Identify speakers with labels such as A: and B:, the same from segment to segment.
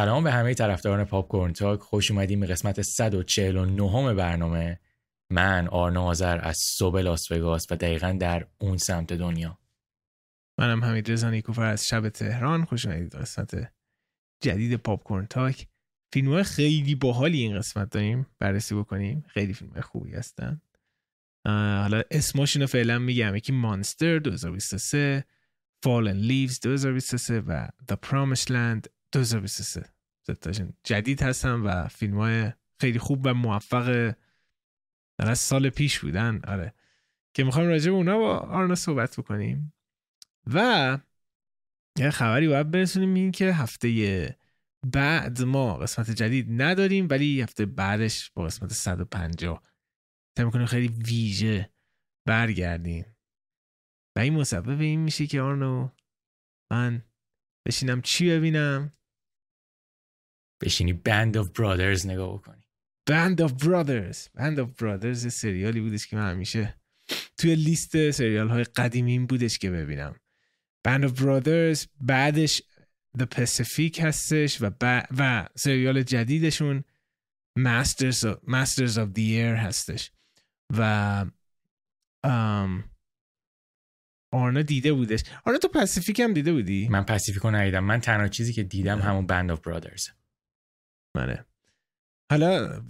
A: سلام به همه طرفداران Popcorn Talk. خوش اومدیم به قسمت 149 برنامه. من آرنا از صبح لاس وگاس و دقیقا در اون سمت دنیا.
B: منم حمید رضا نیکوفر از شب تهران. خوش اومدید قسمت جدید Popcorn Talk. فیلم خیلی باحالی این قسمت داریم. بررسی بکنیم. خیلی فیلم خوبی هستن. حالا اسماشون رو فعلا میگم. یکی Monster 2023 Fallen Leaves 2023 و The Promised Land 2023 ستاشون جدید هستن و فیلم های خیلی خوب و موفق در از سال پیش بودن. آره. که می‌خوایم راجع به اونا با آرنا صحبت بکنیم. و یه خبری باید برسونیم این که هفته بعد ما قسمت جدید نداریم ولی هفته بعدش با قسمت 150 تا می‌کنیم خیلی ویژه برگردیم. و این مسبب این میشه که آرنو من بشینم چی ببینم؟
A: بشینی بند of برادرز نگاه بکنی.
B: بند of برادرز بند of برادرز سریالی بودش که من همیشه توی لیست سریال های قدیمی بودش که ببینم. بند of برادرز بعدش The Pacific هستش و, و سریال جدیدشون Masters of, Masters of the Air هستش. و um, آرنا دیده بودش. آرنا تو Pacific هم دیده بودی؟
A: من Pacific رو ندیدم. من تنها چیزی که دیدم همون Band of Brothers
B: منه. حالا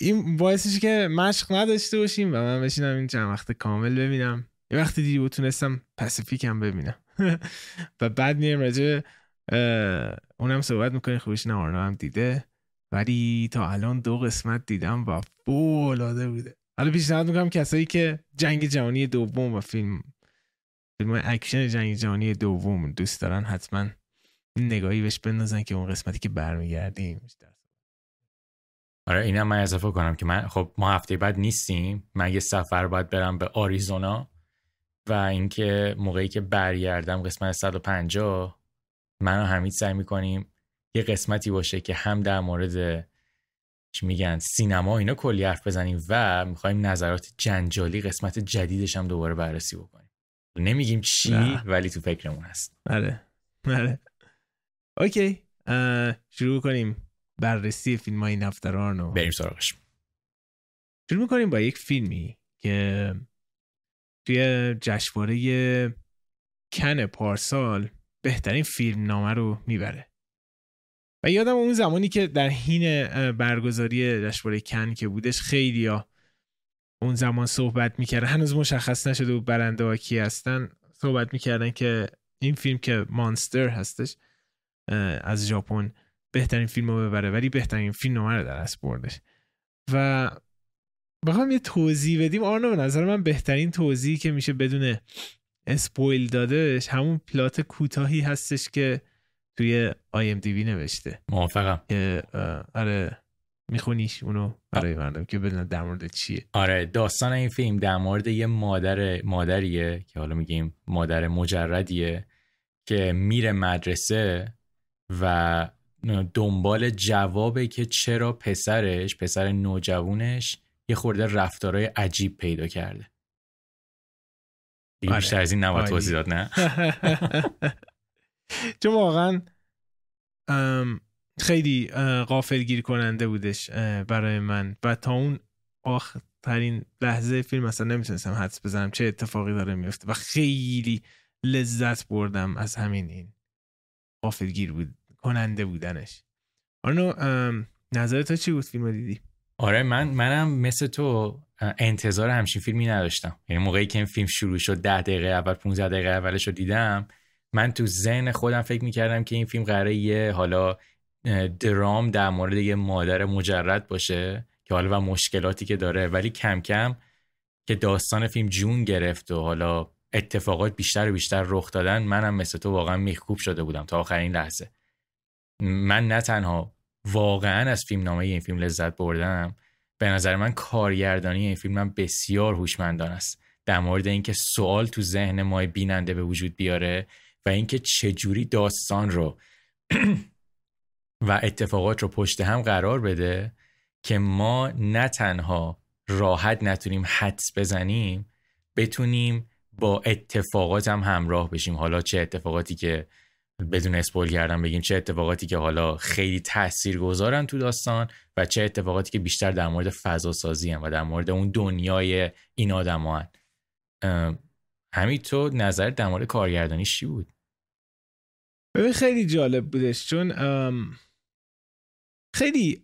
B: این باعث شه که مشق نداشته باشیم و من بشینم این چند وقت کامل ببینم. یه وقتی دیدی بود تونستم Pacific هم ببینم. و بعد میرم راجع اونم صحبت می‌کنی. خوبش نه هم دیده. ولی تا الان دو قسمت دیدم و فوق‌العاده بوده. حالا پیشنهاد می‌کنم کسایی که جنگ جهانی دوم و فیلم فیلم اکشن جنگ جهانی دوم دوست دارن حتما نگاهی بهش بندازن که اون قسمتی که برمیگردیم.
A: آره اینم من اضافه کنم که من خب ما هفته بعد نیستیم. من یه سفر باید برم به آریزونا و اینکه موقعی که برگردم قسمت 150 من و حمید سعی می‌کنیم یه قسمتی باشه که هم در مورد چی میگن سینما اینا کلی حرف بزنیم و می‌خوایم نظرات جنجالی قسمت جدیدش هم دوباره بررسی بکنیم. نمیگیم چی نه. ولی تو فکرمون هست.
B: بله. بله. اوکی. شروع کنیم. بررسی فیلم های نفتران و
A: بریم سراغش.
B: شروع می‌کنیم با یک فیلمی که توی جشنواره کن پارسال بهترین فیلم نامه رو می‌بره. و یادم اون زمانی که در حین برگزاری جشنواره کن که بودش خیلی ها اون زمان صحبت می‌کردن. هنوز مشخص نشده و برنده ها کی هستن. صحبت می‌کردن که این فیلم که مانستر هستش از ژاپن بهترین فیلم رو ببره ولی بهترین فیلم رو در دست بردش. و بخوام یه توضیح بدیم. آرنا به نظر من بهترین توضیحی که میشه بدون اسپویل دادش همون پلات کوتاهی هستش که توی آی ام دی نوشته.
A: موافقم.
B: که آره میخونیش اونو برای مردم که بدونن در مورد چیه.
A: آره داستان این فیلم در مورد یه مادر مادریه که حالا میگیم مادر مجردیه که میره مدرسه و دنبال جوابه که چرا پسرش پسر نوجوونش یه خورده رفتارهای عجیب پیدا کرده. دیگه آره. بیشتر از این نباید توضیح داد نه؟
B: چون واقعا خیلی غافل گیر کننده بودش برای من. و تا اون آخرین لحظه فیلم اصلا نمی‌تونستم حدس بزنم چه اتفاقی داره میفته و خیلی لذت بردم از همین این غافل گیر بود. کننده بودنش. آرنو نظر تو چی بود فیلم دیدی؟
A: آره من منم مثل تو انتظار همچین فیلمی نداشتم. یعنی موقعی که این فیلم شروع شد ده دقیقه اول 15 دقیقه اولش رو دیدم من تو ذهن خودم فکر می‌کردم که این فیلم قراره یه حالا درام در مورد یه مادر مجرد باشه که حالا و مشکلاتی که داره. ولی کم کم که داستان فیلم جون گرفت و حالا اتفاقات بیشتر و بیشتر رخ دادن منم مثل تو واقعا میخکوب شده بودم تا آخرین لحظه. من نه تنها واقعا از فیلم نامه این فیلم لذت بردم به نظر من کارگردانی این فیلم من بسیار هوشمندان است. در مورد اینکه سوال تو ذهن ما بیننده به وجود بیاره و اینکه چجوری داستان رو و اتفاقات رو پشت هم قرار بده که ما نه تنها راحت نتونیم حدس بزنیم بتونیم با اتفاقات هم همراه بشیم. حالا چه اتفاقاتی که بدون اسپول کردن بگیم چه اتفاقاتی که حالا خیلی تأثیر گذارن تو داستان و چه اتفاقاتی که بیشتر در مورد فضا سازی و در مورد اون دنیای این آدم همین تو نظر در مورد کارگردانی چی بود؟
B: ببین خیلی جالب بودش چون خیلی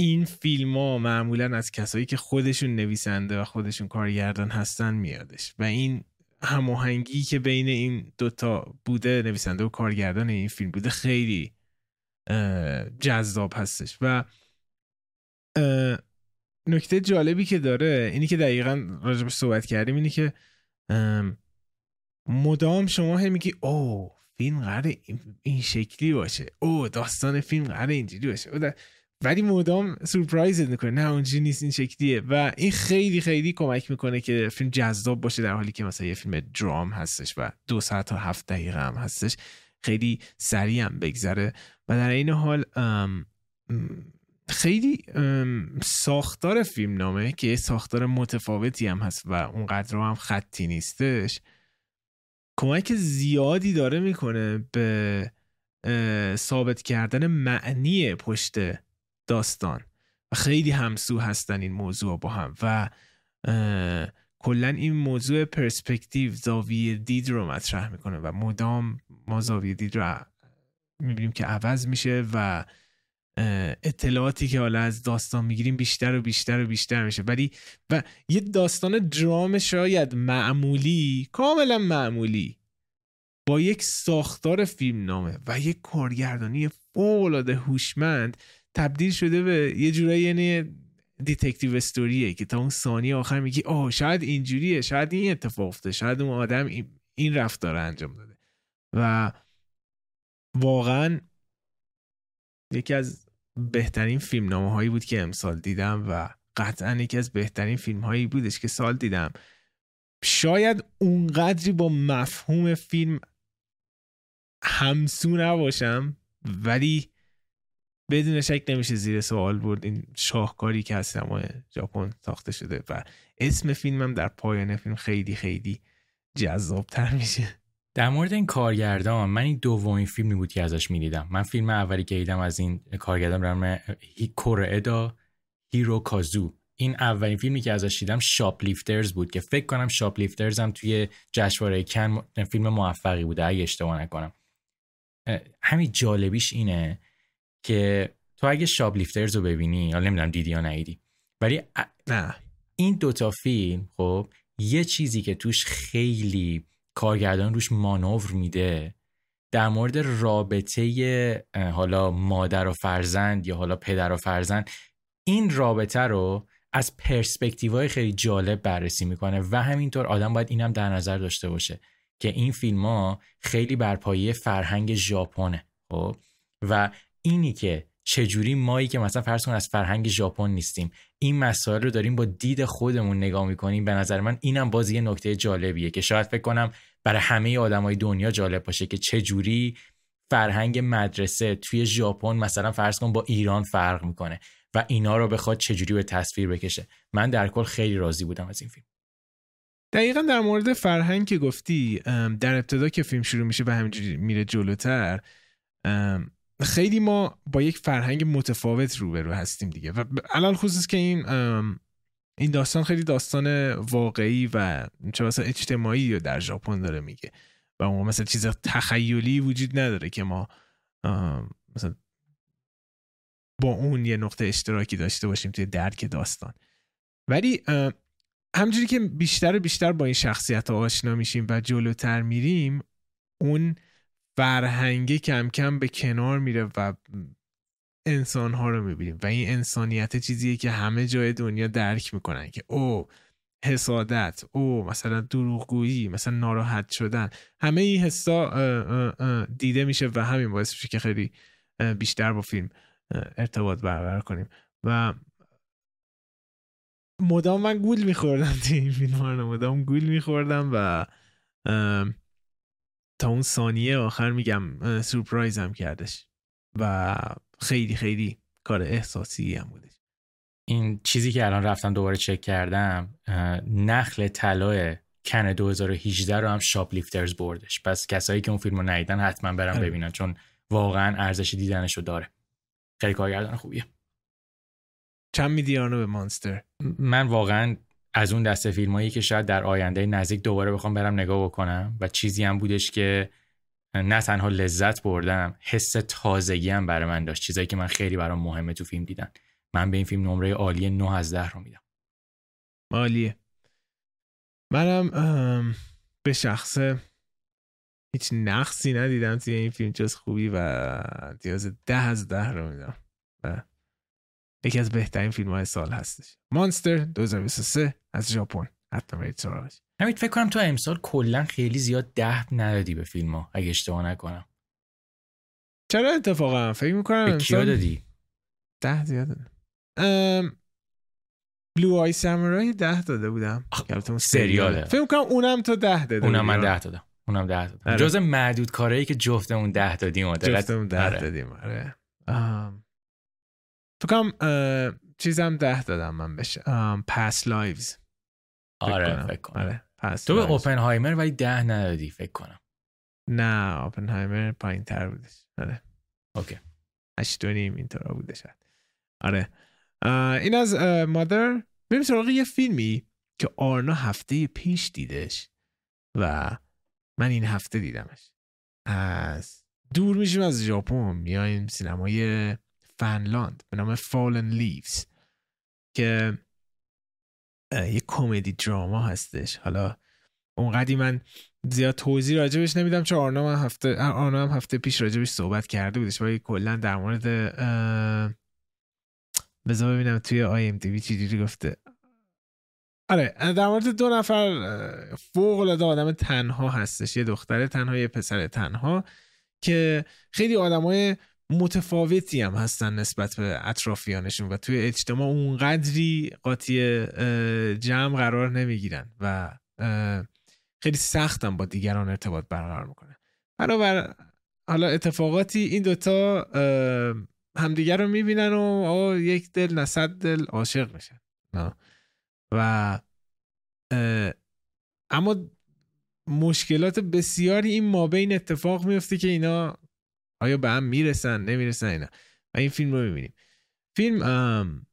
B: این فیلم ها معمولا از کسایی که خودشون نویسنده و خودشون کارگردان هستن میادش و این هماهنگی که بین این دوتا بوده نویسنده و کارگردان این فیلم بوده خیلی جذاب هستش. و نکته جالبی که داره اینی که دقیقا راجبش صحبت کردیم اینی که مدام شما هم میگی او فیلم قرار این شکلی باشه. او داستان فیلم قرار اینجوری باشه. ولی مدام سورپرایز می‌کنه. نه اونجوری نیست این شکلیه. و این خیلی خیلی کمک می‌کنه که فیلم جذاب باشه در حالی که مثلا یه فیلم درام هستش و دو ساعت تا هفت دقیقه هم هستش. خیلی سریع هم بگذره. و در این حال خیلی ساختار فیلم نامه که ساختار متفاوتی هم هست و اونقدر هم خطی نیستش کمک زیادی داره می‌کنه به ثابت کردن معنی پشت داستان. و خیلی همسو هستن این موضوع با هم. و کلا این موضوع پرسپکتیو زاویه دید رو مطرح می‌کنه و مدام ما زاویه دید رو می‌بینیم که عوض میشه و اطلاعاتی که حالا از داستان می‌گیریم بیشتر و بیشتر و بیشتر میشه. ولی و یه داستان درام شاید معمولی کاملا معمولی با یک ساختار فیلم نامه و یک کارگردانی فوق هوشمند تبدیل شده به یه جورایی یعنی detective story ه که تا اون ثانیه آخر میگی آه شاید اینجوریه شاید این اتفاق افتاده شاید اون آدم این رفتار انجام داده. و واقعا یکی از بهترین فیلم نامه هایی بود که امسال دیدم و قطعا یکی از بهترین فیلم هایی بودش که سال دیدم. شاید اونقدری با مفهوم فیلم همسو نباشم ولی بدون شک نمیشه زیر سوال برد این شاهکاری که از سینما ژاپن ساخته شده و اسم فیلمم در پایان فیلم خیلی خیلی جذابتر میشه.
A: در مورد این کارگردان من این دومین فیلمی بود که ازش می‌دیدم. من فیلم اولی که دیدم از این کارگردان برام کورئدا هیرو کازو این اولین فیلمی که ازش دیدم Shoplifters بود که فکر کنم Shoplifters هم توی جشنواره کن فیلم موفقی بوده اگه اشتباه نکنم. همین جالبیش اینه که تو اگه Shoplifters رو ببینی حالا نمی‌دونم دیدی یا ندیدی ولی
B: نه.
A: این دوتا فیلم خب یه چیزی که توش خیلی کارگردان روش مانور میده در مورد رابطه حالا مادر و فرزند یا حالا پدر و فرزند این رابطه رو از پرسپکتیوهای خیلی جالب بررسی می‌کنه و همینطور آدم باید اینم در نظر داشته باشه که این فیلم ها خیلی بر پایه فرهنگ ژاپنه خب و اینی که چجوری مایی که مثلا فرض کن از فرهنگ ژاپن نیستیم این مسائل رو داریم با دید خودمون نگاه می‌کنیم به نظر من اینم باز یه نکته جالبیه که شاید فکر کنم برای همه آدمای دنیا جالب باشه که چجوری فرهنگ مدرسه توی ژاپن مثلا فرض کن با ایران فرق می‌کنه و اینا رو بخواد چجوری به تصویر بکشه. من در کل خیلی راضی بودم از این فیلم.
B: دقیقا در مورد فرهنگ که گفتی در ابتدا که فیلم شروع میشه و همینجوری میره جلوتر خیلی ما با یک فرهنگ متفاوت روبرو هستیم دیگه. و الان خصوص که این این داستان خیلی داستان واقعی و چه مثلا اجتماعی رو در ژاپن داره میگه. و ما مثلا چیز تخیلی وجود نداره که ما مثلا با اون یه نقطه اشتراکی داشته باشیم توی درک داستان. ولی همجوری که بیشتر و بیشتر با این شخصیت آشنا میشیم و جلوتر میریم اون فرهنگه کم کم به کنار میره و انسان ها رو می‌بینیم. و این انسانیت چیزیه که همه جای دنیا درک می‌کنن که او حسادت او مثلا دروغگویی مثلا ناراحت شدن. همه این حسا دیده میشه و همین باعث میشه که خیلی بیشتر با فیلم ارتباط برقرار کنیم. و مدام من گول میخوردم تو این فیلم ها مدام گول میخوردم و تا اون ثانیه آخر میگم سورپرایز هم کردش و خیلی خیلی کار احساسی هم بودش.
A: این چیزی که الان رفتم دوباره چک کردم نخل طلای کن 2018 رو هم شاپ لیفترز بردش. پس کسایی که اون فیلم رو ندیدن حتما برن
B: آره.
A: ببینن چون واقعا ارزش دیدنش رو داره. خیلی کارگردان خوبیه.
B: چند میدی به مانستر؟
A: من واقعا از اون دسته فیلمایی که شاید در آینده نزدیک دوباره بخوام برم نگاه بکنم و چیزی هم بودش که نه تنها لذت بردم حس تازگی هم برای من داشت. چیزایی که من خیلی برام مهمه تو فیلم دیدن. من به این فیلم نمره عالی 9 از 10 رو میدم.
B: عالیه. منم به شخصه هیچ نقصی ندیدم توی این فیلم جز خوبی و امتیاز ده از ده رو میدم. یکی از بهترین فیلم های سال هستش. مانستر 2023 از ژاپن. حتما برید سراغش.
A: همین فکر کنم تو امسال کلا خیلی زیاد ده ندادی به فیلم ها اگه اشتباه نکنم.
B: چرا اتفاقا؟ فکر می‌کنم
A: به کیا دادی؟
B: ده زیاد دادم. ام، بلو آی سامورای ده داده بودم. اون
A: سریاله.
B: فکر می‌کنم اونم تو ده داده
A: اونم من. ده دادم. اونم ده دادم.
B: آره.
A: جز معدود کارهایی که جفتمون ده دادیم
B: جفتمون ده
A: آره.
B: دادیم آره. ام، فکر کنم اه، چیزم ده دادم من بهش Past Lives
A: آره فکر کنم.
B: آره پس
A: تو به اوپنهایمر ولی ده ندادی فکر کنم.
B: نه اوپنهایمر پایین تر بودش. آره.
A: Okay.
B: هشت و نیم اینطورا بوده آره. این از Monster. بریم سراغ یه فیلمی که آرنا هفته پیش دیدش و من این هفته دیدمش. از دور میشیم از ژاپن. میایم سینمای فنلاند به نام فالن لیوز که یه کمدی دراما هستش. حالا اونقدی من زیاد توضیح راجبش نمیدم چون آرنا هم هفته آرنا هم هفته پیش راجبش صحبت کرده بودش ولی کلا در مورد بذار ببینم توی آی ام دی چجوری گفته. آره در مورد دو نفر فوق العاده آدم تنها هستش. یه دختر تنها یه پسر تنها که خیلی آدمای متفاوتی هم هستن نسبت به اطرافیانشون و توی اجتماع اونقدری قاطی جمع قرار نمی‌گیرن و خیلی سختم با دیگران ارتباط برقرار می‌کنه بنابر حالا اتفاقاتی این دوتا همدیگر رو می‌بینن و آه، یک دل نه دل عاشق میشن. و اما مشکلات بسیاری این مابین اتفاق میفته که اینا آیا به هم می‌رسن؟ نمی‌رسن؟ اینا. و این فیلم رو می‌بینیم. فیلم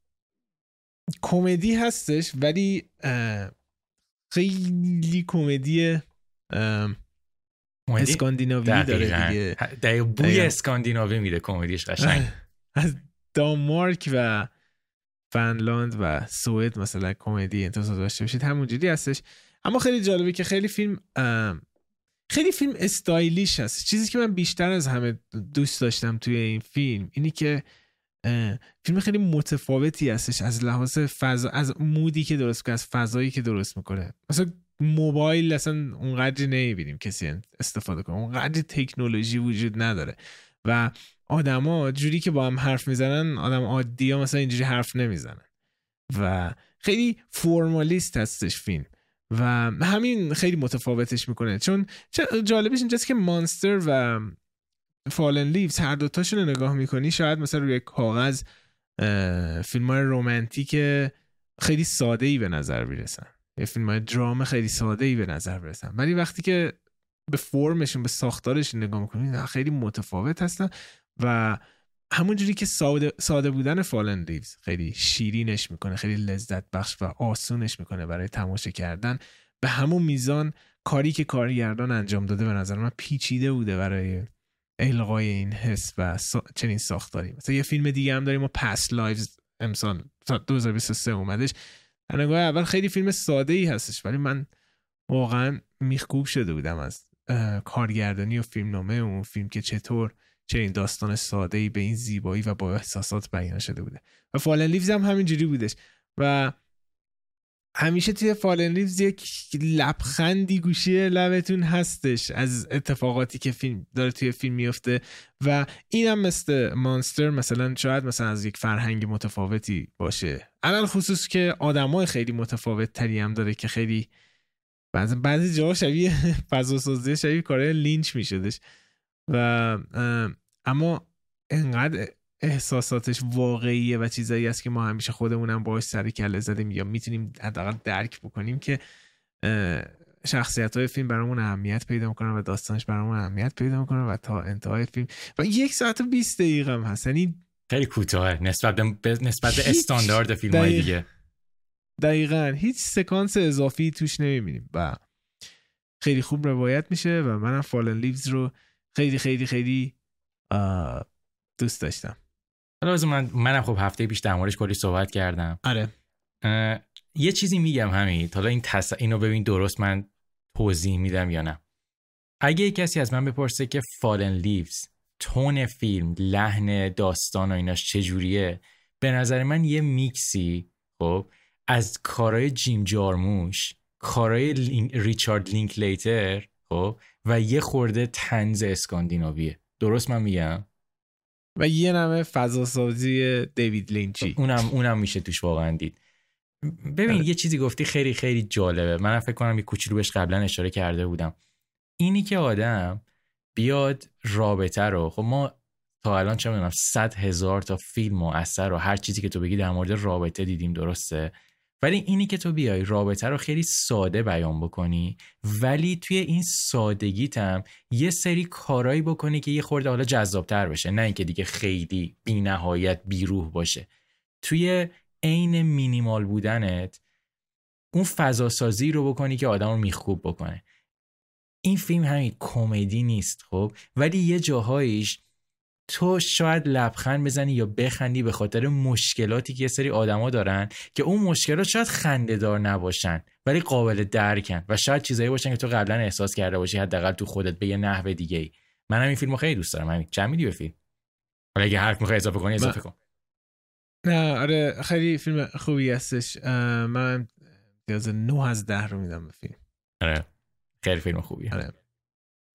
B: کمدی هستش ولی خیلی کمدی؟ اسکاندیناوی داره. دیگه.
A: دقیقاً بوی. اسکاندیناوی میده کمدیش قشنگ.
B: از دانمارک و فنلاند و سوئد مثلا کمدی انتظار داشته باشید. همونجوری هستش. اما خیلی جالبه که خیلی فیلم خیلی فیلم استایلیش هست. چیزی که من بیشتر از همه دوست داشتم توی این فیلم اینی که فیلم خیلی متفاوتی هستش از لحاظ فضا از مودی که درست می‌کنه از فضایی که درست می‌کنه. مثلا موبایل اصلا اونقدری نمی‌بینیم کسی استفاده کنه. اونقدر تکنولوژی وجود نداره. و آدما جوری که با هم حرف می‌زنن آدم عادی ها مثلا اینجوری حرف نمی‌زنن. و خیلی فرمالیست هستش فیلم. و همین خیلی متفاوتش می‌کنه. چون جالبش اینجاست که مانستر و فالن لیوز هر دوتاشون رو نگاه می‌کنی شاید مثلا روی کاغذ فیلم های رومنتیک خیلی ساده ای به نظر می‌رسن. یه فیلم های درام خیلی ساده ای به نظر برسن ولی وقتی که به فرمشون به ساختارشون نگاه می‌کنی خیلی متفاوت هستن و همونجوری که ساده, ساده بودن Fallen Leaves خیلی شیرینش می‌کنه خیلی لذت بخش و آسونش می‌کنه برای تماشا کردن. به همون میزان کاری که کارگردان انجام داده به نظر من پیچیده بوده برای القای این حس و سا... چنین ساختاری. مثلا یه فیلم دیگه هم داریم ما Past Lives امسال 2023 اومدش. در نگاه اول خیلی فیلم ساده ای هستش ولی من واقعا میخکوب شده بودم از کارگردانی و فیلمنامه اون فیلم که چطور چنین داستان ساده ای به این زیبایی و با احساسات بیان شده بوده. و فالن لیوز هم همینجوری بودش. و همیشه توی فالن لیوز یک لبخندی گوشی لبتون هستش از اتفاقاتی که فیلم داره توی فیلم میفته و این هم مثل مانستر مثلا شاید مثلا از یک فرهنگ متفاوتی باشه. علال خصوص که آدمای خیلی متفاوت تری هم داره که خیلی بعضی بعضی جاها شبیه فضا سازی شبیه کارهای لینچ میشدش. و اما انقدر احساساتش واقعیه و چیزایی است که ما همیشه خودمونم باش سر کله زدیم یا می‌تونیم حداقل درک بکنیم که شخصیت های فیلم برامون اهمیت پیدا می‌کنن و داستانش برامون اهمیت پیدا می‌کنه و تا انتهای فیلم و یک ساعت و 20 دقیقه هم هست. یعنی
A: خیلی کوتاه نسبت به نسبت به استاندارد فیلم های دیگه.
B: دقیقا. هیچ سکانس اضافی توش نمی‌بینیم و خیلی خوب روایت میشه و منم Fallen Leaves رو خیلی خیلی خیلی دوست داشتم.
A: حالا من منم خب هفته پیش در موردش کلی صحبت کردم.
B: آره.
A: یه چیزی میگم همین. حالا این تس... اینو ببین درست من توضیح میدم یا نه. اگه کسی از من بپرسه که Fallen Leaves tone فیلم لحن داستان و ایناش چجوریه به نظر من یه میکسی خب از کارای جیم جارموش کارای ریچارد لینک لیتر خب؟ و یه خورده تنز اسکاندیناویه. درست من میگم؟
B: و یه نمه فضاسازی دیوید لینچی.
A: اونم اونم میشه توش واقعا دید. ببین آره. یه چیزی گفتی خیلی خیلی جالبه. من فکر کنم یه کوچولو بهش قبلا اشاره کرده بودم. اینی که آدم بیاد رابطه رو خب ما تا الان چه می‌دونم صد هزار تا فیلم و اثر و هر چیزی که تو بگی در مورد رابطه دیدیم درسته؟ ولی اینی که تو بیای رابطه رو خیلی ساده بیان بکنی ولی توی این سادگیت هم یه سری کارایی بکنی که یه خورده حالا جذابتر بشه نه اینکه دیگه خیلی بی نهایت بیروح باشه. توی عین مینیمال بودنت اون فضا سازی رو بکنی که آدم رو میخوب بکنه. این فیلم همین کمدی نیست خب؟ ولی یه جاهاییش تو شاید لبخند بزنی یا بخندی به خاطر مشکلاتی که یه سری آدما دارن که اون مشکلات شاید خندهدار نباشن ولی قابل درکن و شاید چیزایی باشن که تو قبلا احساس کرده باشی حداقل تو خودت به یه نحو دیگه ای من هم این فیلمو خیلی دوست دارم. همین چند میدی به فیلم؟ حالا اگه حرف می‌خوای اضافه کنی اضافه کن.
B: نه آره خیلی فیلم خوبی هستش. من امتیاز 9 از 10 رو میدم به فیلم.
A: آره خیلی فیلم خوبیه.
B: آره.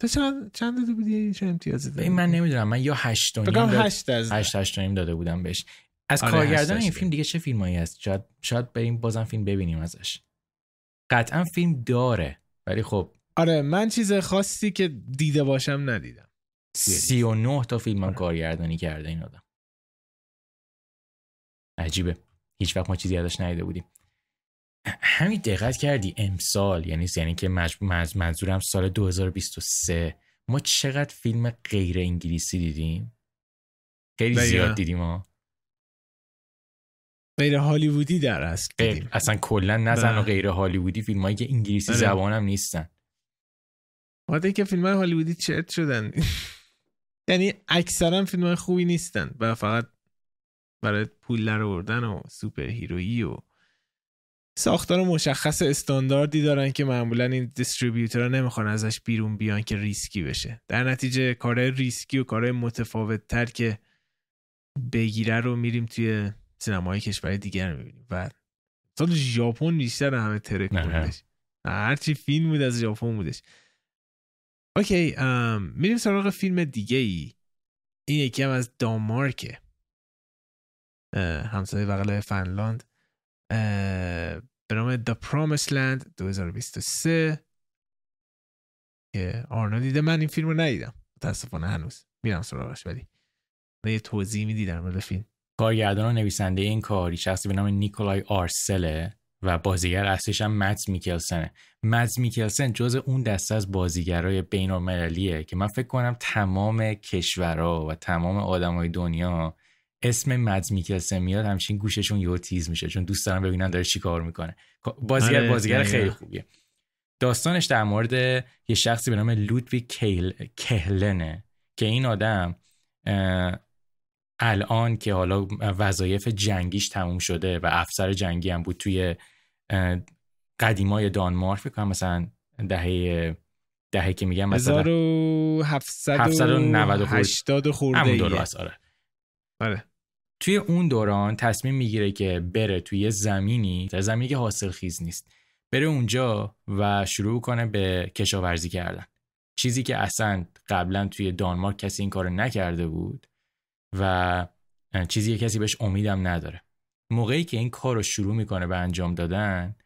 B: تو چند چند داده بودی چه امتیازی دادی؟
A: من نمی‌دونم. من یا 8 و نیم
B: داد... 8 از
A: 8 8 نیم داده بودم بهش. از آره کارگردان این فیلم دیگه چه فیلمایی هست؟ شاید شاید بریم بازم فیلم ببینیم ازش. قطعا فیلم داره ولی خب
B: آره من چیز خاصی که دیده باشم ندیدم.
A: 39 تا فیلم آره. کارگردانی کرده این آدم. عجیبه. هیچ وقت ما چیزی ازش ندیده بودیم. همین دقت کردی امسال یعنی یعنی که منظورم سال 2023 ما چقدر فیلم غیر انگلیسی دیدیم؟ خیلی زیاد دیدیم ها
B: غیر هالیوودی در است
A: اصلا کلا نزن و غیر هالیوودی فیلم هایی که انگلیسی بله. زبان هم نیستن.
B: واده که فیلم های هالیوودی چت شدن. یعنی اکثرا فیلم های خوبی نیستن و فقط برای پول در آوردن و superhero یی و ساختار مشخص استانداردی دارن که معمولا این distributor ها نمی‌خوان ازش بیرون بیان که ریسکی بشه. در نتیجه کارهای ریسکی و کارهای متفاوت تر که بگیره رو میریم توی سینمای کشور دیگر می‌بینیم. امسال ژاپن بیشتر همه ترک بودش. هرچی فیلم بود از ژاپن بودش. Okay میریم سراغ فیلم دیگه ای این یکی هم از دانمارکه. همسایه بغل فنلاند. به نام The Promised Land 2023 که آرنا دیده من این فیلم رو ندیدم. متاسفانه هنوز. میرم سراغش ولی یه توضیح میدی در مورد فیلم.
A: کارگردان و نویسنده این کاری شخصی به نام نیکولای آرسله و بازیگر اصلیش هم مدز میکلسنه. مدز میکلسن جز اون دسته از بازیگرای بین که من فکر کنم تمام کشورها و تمام آدمای دنیا اسم مدز میکلسن میاد همچین گوششون یه تیز میشه چون دوست دارم ببینن داره چی کار می‌کنه. بازیگر آره، بازیگر خیلی خوبیه. داستانش در مورد یه شخصی به نام لودوی کیل... کهلنه که این آدم الان که حالا وظایف جنگیش تموم شده و افسر جنگی هم بود توی قدیمای دانمارک فکر کنم مثلا دهه دهه که میگم مثلا
B: 1780 خورده همون
A: دور آره.
B: آره.
A: توی اون دوران تصمیم می‌گیره که بره توی زمینی در زمینی که حاصل خیز نیست. بره اونجا و شروع کنه به کشاورزی کردن. چیزی که اصلا قبلا توی دانمارک کسی این کار نکرده بود و چیزی که کسی بهش امیدم نداره. موقعی که این کار رو شروع می‌کنه به انجام دادن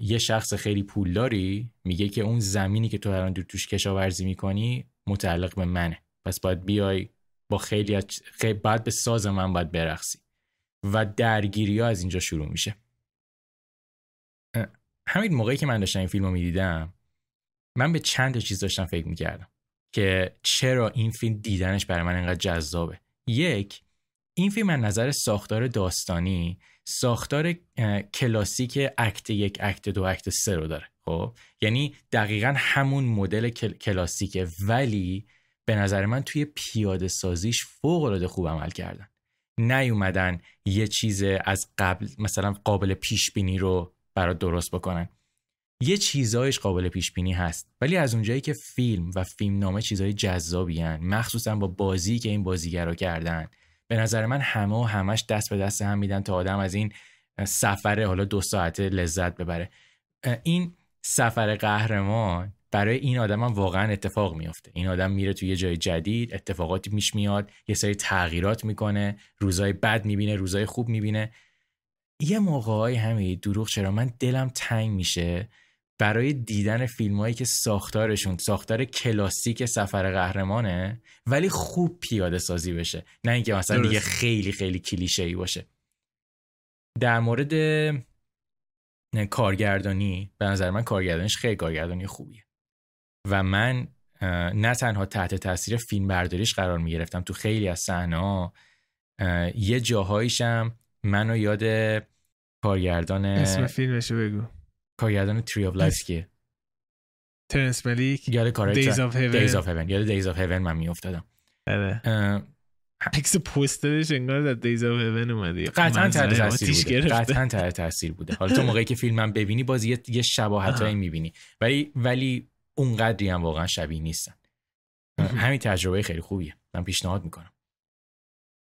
A: یه شخص خیلی پولداری میگه که اون زمینی که تو الان توش کشاورزی می‌کنی متعلق به منه. پس باید بیای با خیلی خیلی بعد به ساز من باید برقصی. و درگیری ها از اینجا شروع میشه. همین موقعی که من داشتم این فیلم رو می‌دیدم من به چند تا چیز داشتم فکر می‌کردم که چرا این فیلم دیدنش برای من انقدر جذابه. یک این فیلم از نظر ساختار داستانی ساختار کلاسیک اکت یک اکت دو اکت سه رو داره خب؟ یعنی دقیقا همون مدل کلاسیکه ولی به نظر من توی پیاده سازیش فوق العاده خوب عمل کردن نیومدن یه چیز از قبل مثلا قابل پیش بینی رو برات درست بکنن یه چیزایش قابل پیش بینی هست ولی از اونجایی که فیلم و فیلم نامه چیزای جذابی هن. مخصوصا با بازی که این بازیگرا کردن به نظر من همه و همش دست به دست هم میدن تا آدم از این سفر حالا دو ساعته لذت ببره این سفر قهرمان برای این آدم هم واقعا اتفاق میافته. این آدم میره توی یه جای جدید اتفاقاتی میش میاد یه سری تغییرات می‌کنه روزای بد می‌بینه روزای خوب می‌بینه. یه موقعهای همین دروغ چرا؟ من دلم تنگ میشه برای دیدن فیلمایی که ساختارشون ساختار کلاسیک سفر قهرمانه ولی خوب پیاده سازی بشه. نه اینکه مثلا دیگه خیلی خیلی کلیشه ای باشه. در مورد کارگردانی به نظر من کارگردانیش خیلی کارگردانی خوبیه. و من نه تنها تحت تاثیر فیلم برداریش قرار می گرفتم تو خیلی از صحنه یه جاهایشم منو یاد کارگردان
B: اسم فیلمشو بگو.
A: کارگردان Tree of Life کیه
B: ترنس مالیک
A: یاد
B: Days of Heaven
A: دیز آف هیون یاد دیز آف هیون من میافتادم.
B: آره. عکس پوسترش انگار در Days of Heaven اومدی
A: قطعا تحت تاثیر بوده. قطعا تحت تاثیر بوده. حالا تو موقعی که فیلمم ببینی باز یه, یه شباهتایی می‌بینی. ولی ولی اونقدری هم واقعا شبیه نیستن. همین تجربه خیلی خوبیه. من پیشنهاد می‌کنم.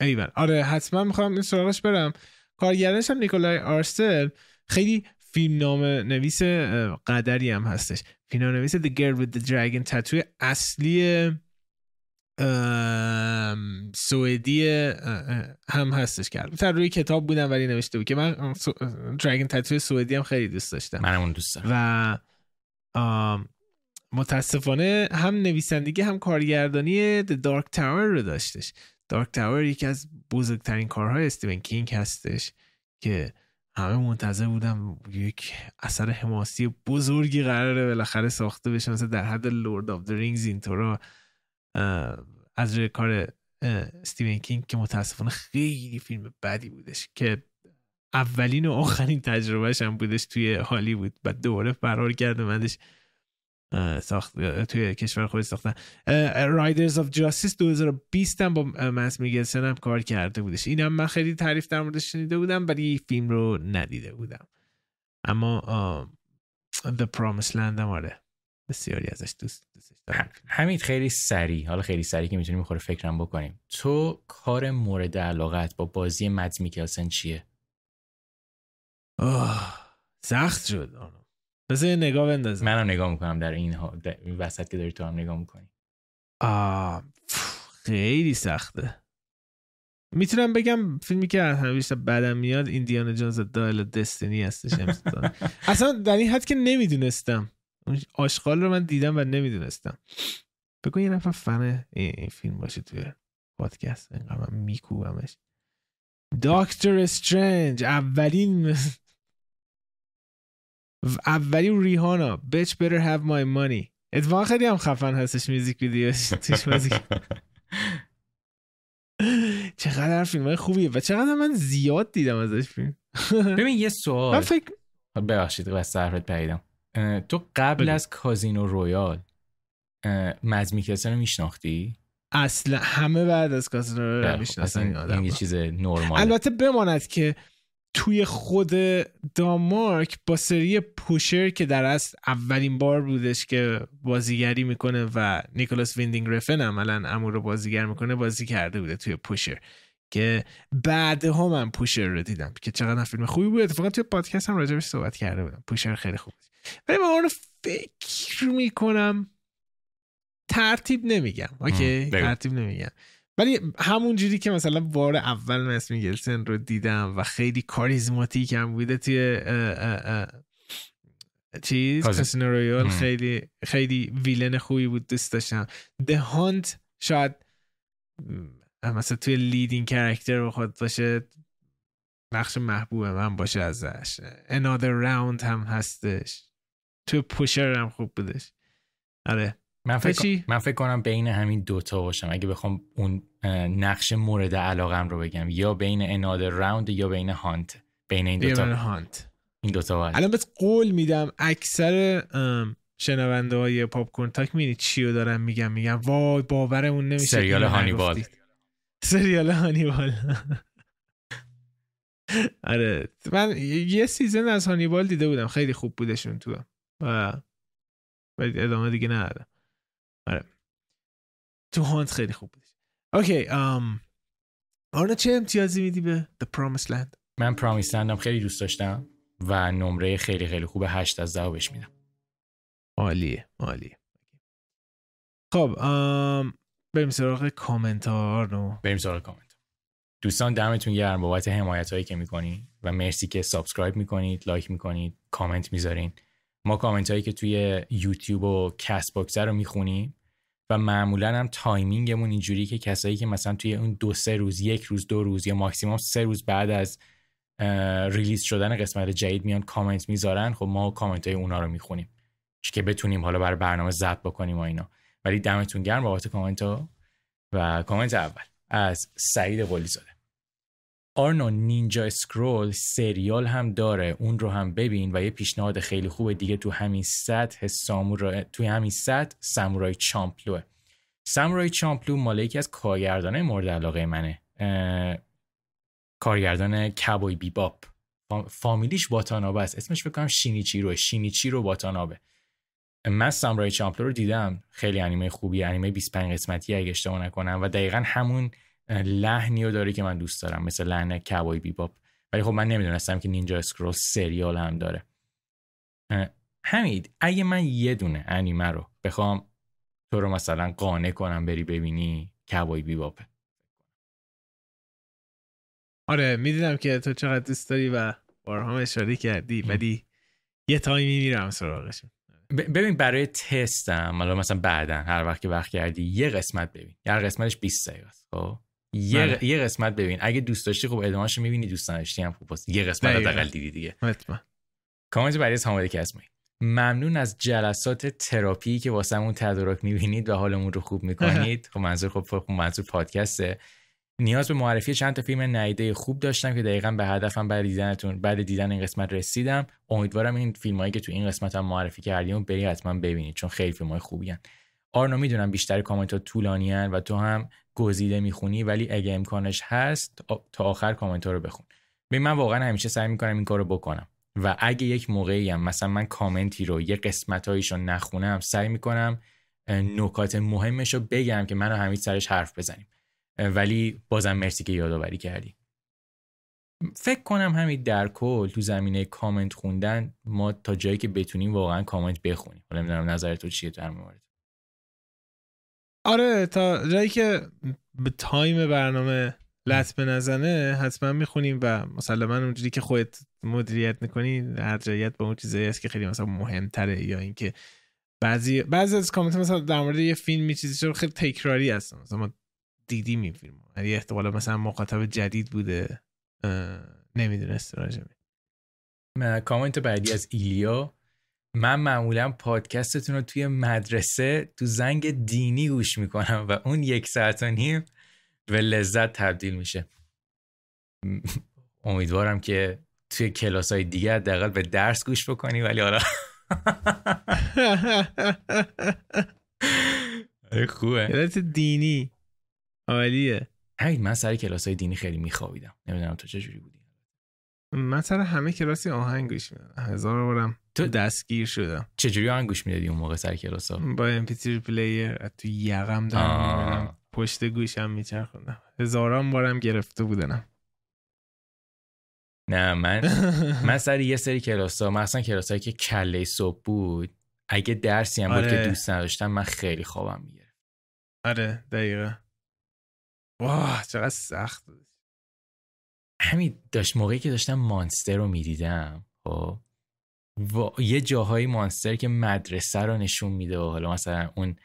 B: ایول. آره حتما می‌خوام این سراغش برم. کارگردانش هم نیکولای آرسل. خیلی فیلم‌نامه نویس قدری هم هستش. فیلم‌نامه نویس The Girl with the Dragon Tattoo اصلی سوئدی هم هستش که البته روی کتاب بودم ولی نوشته بود که من Dragon Tattoo سوئدی هم خیلی دوست داشتم.
A: منم اون دوست دارم.
B: و متاسفانه هم نویسندگی هم کارگردانی The Dark Tower رو داشتش. Dark Tower یکی از بزرگترین کارهای استیون کینگ هستش که همه منتظر بودم یک اثر حماسی بزرگی قراره بالاخره ساخته بشه مثل در حد Lord of the Rings اینطورا از روی کار استیون کینگ که متاسفانه خیلی فیلم بدی بودش که اولین و آخرین تجربهش هم بودش توی هالیوود. بعد دوباره فرار کرد موندش ساخت توی کشور خود ساختن. Riders of Justice 2020 هم با مدس میکلسن هم کار کرده بودش. اینم من خیلی تعریف در موردش شنیده بودم ولی فیلم رو ندیده بودم. اما The Promised Land هم آره. بسیاری ازش دوست دوستش دارم.
A: همین خیلی سریع. حالا خیلی سریع که می‌تونیم می‌خوره فکرم بکنیم. تو کار مورد علاقت با بازی مدز میکلسن چیه؟
B: سخت شد. بذار نگاه بندازم.
A: منم نگاه می‌کنم در این, ها... در این وسط که داری تو هم نگاه می‌کنی.
B: آه خیلی سخته. می‌تونم بگم فیلمی که همه بیشتر بدم میاد ایندیانا جونز دایل دستینی هستش اصلا در این حد که نمی‌دونستم. آشغال رو من دیدم و نمی‌دونستم. بگو یه نفر فن این فیلم باشه توی پادکست. اینقدر من میکوبمش. داکتر استرنج اولین اولی ریهانا bitch better have my money. اتفاقا خیلی هم خفن هستش میوزیک ویدیوش توش چقدر فیلم خوبیه و چقدر من زیاد دیدم ازش فیلم.
A: ببین یه سوال.
B: من فکر
A: ببخشید بس حرفت پریدم. تو قبل از Casino Royale مدس میکلسن رو میشناختی؟
B: اصلا همه بعد از Casino Royale می‌شناسن
A: این یه چیز نرمال
B: البته بماند که توی خود دانمارک با سری Pusher که در اصل اولین بار بودش که بازیگری می‌کنه و نیکولاس ویندینگ رفن عملا اونو رو بازیگر می‌کنه بازی کرده بوده توی Pusher که بعدها من Pusher رو دیدم که چقدر فیلم خوبی بود. اتفاقا توی پادکست هم راجبش صحبت کرده بودم. Pusher خیلی خوب ولی من اون فکر می‌کنم ترتیب نمیگم. اوکی؟ ترتیب نمیگم. ولی همون جوری که مثلا بار اول مدس میکلسن رو دیدم و خیلی کاریزماتیک هم بوده توی چیز Casino Royale خیلی خیلی villain خوبی بود دوست داشتم. The Hunt شاید مثلا توی leading character خود باشه نقش محبوب من باشه ازش. Another round هم هستش. تو Pusher هم خوب بودش. آره.
A: من فکر,
B: چی؟
A: من فکر کنم بین همین دوتا باشم. اگه بخوام اون نقش مورد علاقم رو بگم یا بین Another Round یا بین Hunt بین این دوتا
B: Hunt
A: این دوتا باید.
B: الان بهت قول میدم اکثر شنونده های پاپ کورن تاک می‌دونی چی رو دارم میگم میگم وای باورمون نمیشه
A: سریال هانیبال.
B: سریال هانیبال. آره من یه season از هانیبال دیده بودم خیلی خوب بودشون تو. و ولی ادامه دیگه ندادم آره. تو Hunt خیلی خوب بودش. اوکی ام آرنا چه امتیازی میدی به The Promised Land
A: من Promised Land م خیلی دوست داشتم و نمره خیلی خیلی خوب 8 از 10 بهش میدم.
B: عالیه عالیه. خب ام بریم سراغ کامنتا رو.
A: بریم سراغ کامنت. دوستان دمتون گرم بابت حمایت هایی که می‌کنین و مرسی که subscribe می‌کنید لایک می‌کنید کامنت می‌ذارین. ما کامنت هایی که توی یوتیوب و کست باکس رو می‌خونیم و معمولا هم timing مون اینجوری که کسایی که مثلا توی اون دو سه روز یک روز دو روز یا ماکسیموم سه روز بعد از release شدن قسمت جدید میان کامنت می‌ذارن خب ما کامنت های اونا رو می‌خونیم که بتونیم حالا برای برنامه ضبط بکنیم و اینا. ولی دمتون گرم بابت کامنت ها و کامنت اول از سعید قلی زاده آرنو Ninja Scroll سریال هم داره اون رو هم ببین و یه پیشنهاد خیلی خوبه دیگه تو همین سطح سامورای توی همین سطح Samurai Champloo ه Samurai Champloo مال یکی از کارگردانای مورد علاقه منه. اه، کارگردان کبوی بیباپ فام- فامیلیش واتانابه است. اسمش فکر کنم شینیچیرو شینیچیرو واتانابه من سامورای چامپلو رو دیدم. خیلی انیمه خوبی انیمه 25 قسمتی اگه اشتباه نکنم. و دقیقا همون لحنی رو داره که من دوست دارم مثل لحن کبای بیباپ. ولی خب من نمی‌دونستم که نینجا اسکرول سریال هم داره. حمید اگه من یه دونه انیمه رو بخوام تو رو مثلا قانع کنم بری ببینی کبای بیباپه
B: آره می‌دونم که تو چقدر دوست داری و بارها اشاره کردی. ولی یه تایمی میرم سراغشون
A: ب- ببین برای تستم حالا مثلا بعدا هر وقت که وقت کردی یه قسمت ببین. هر قسمتش 20 دقیقه است خب؟ یه,
B: بله.
A: یه قسمت ببین اگه دوست داشتی خب ادامهش می‌بینی دوست نداشتی هم خوب است. یه قسمت. حداقل دیدی دیگه کامنت بعدی از حامد کسمی ممنون از جلسات تراپی که واسمون تدارک می‌بینید و حالمون رو خوب می‌کنید خب منظور خب خب منظور پادکسته نیاز به معرفی چند تا فیلم ندیده خوب داشتم که دقیقا به هدفم بعد دیدنتون بعد دیدن این قسمت رسیدم امیدوارم این فیلم هایی که تو این قسمت هم معرفی کردیم بری حتما ببینید چون خیلی فیلم های خوبی هن. آرنو می‌دونم بیشتر کامنت ها طولانی هن و تو هم گزیده می‌خونی ولی اگه امکانش هست تا- آخر کامنت رو بخون. ببین من واقعا همیشه سعی می‌کنم این کار رو بکنم. و اگه یک موقعی هم مثلا من کامنتی رو یه قسمت رو نخونم سعی می‌کنم نکات مهمش رو بگم که منو همین سرش حرف بزنیم. ولی بازم مرسی که یادآوری کردی. فکر کنم همین در کل تو زمینه کامنت خوندن ما تا جایی که بتونیم واقعا کامنت بخونیم. حالا نمی‌دونم نظر تو چیه در مورد
B: آره تا جایی که به time برنامه لطمه نزنه حتما می‌خونیم و مسلما اونجوری که خودت مدیریت می‌کنی ارجحیت به اون چیزایی هست که خیلی مثلا مهمتره یا اینکه بعضی بعضی از کامنت مثلا در مورد یه فیلمی چیزی خیلی تکراری هستن مثلا ما دیدیم این فیلم. یعنی احتمالا مثلا مخاطب جدید بوده. نمی‌دونست راجبه
A: م- کامنت بعدی از ایلیا. من معمولا پادکستتون رو توی مدرسه تو زنگ دینی گوش می‌کنم و اون یک ساعت و نیم به لذت تبدیل میشه. امیدوارم که توی کلاس های دیگه حداقل به درس گوش بکنی ولی حالا خوبه.
B: کلاس دینی. عالیه.
A: همین من سر کلاس های دینی خیلی میخوابیدم. نمی‌دونم تو چجوری بودی.
B: من سر همه کلاسی آهنگ گوش میدادم. هزار بارم
A: تو-
B: دستگیر شدم.
A: چجوری آهنگ گوش می‌دادی اون موقع سر کلاس ها؟
B: با امپیتری پلیر تو یقم دارم. پشت گوشم میچرخوندم هزاران بارم گرفته بودنم.
A: نه من من سر یه سری کلاس ها مثلا کلاس هایی که کله صبح بود اگه درسی هم بود
B: آره.
A: که دوست نداشتم من خیلی خوابم می‌گرفت.
B: آره دقیقا. واه چقدر سخت بود.
A: همین داشت موقعی که داشتم مانستر رو می‌دیدم خب و یه جاهای مانستر که مدرسه رو نشون میده و حالا مثلا اون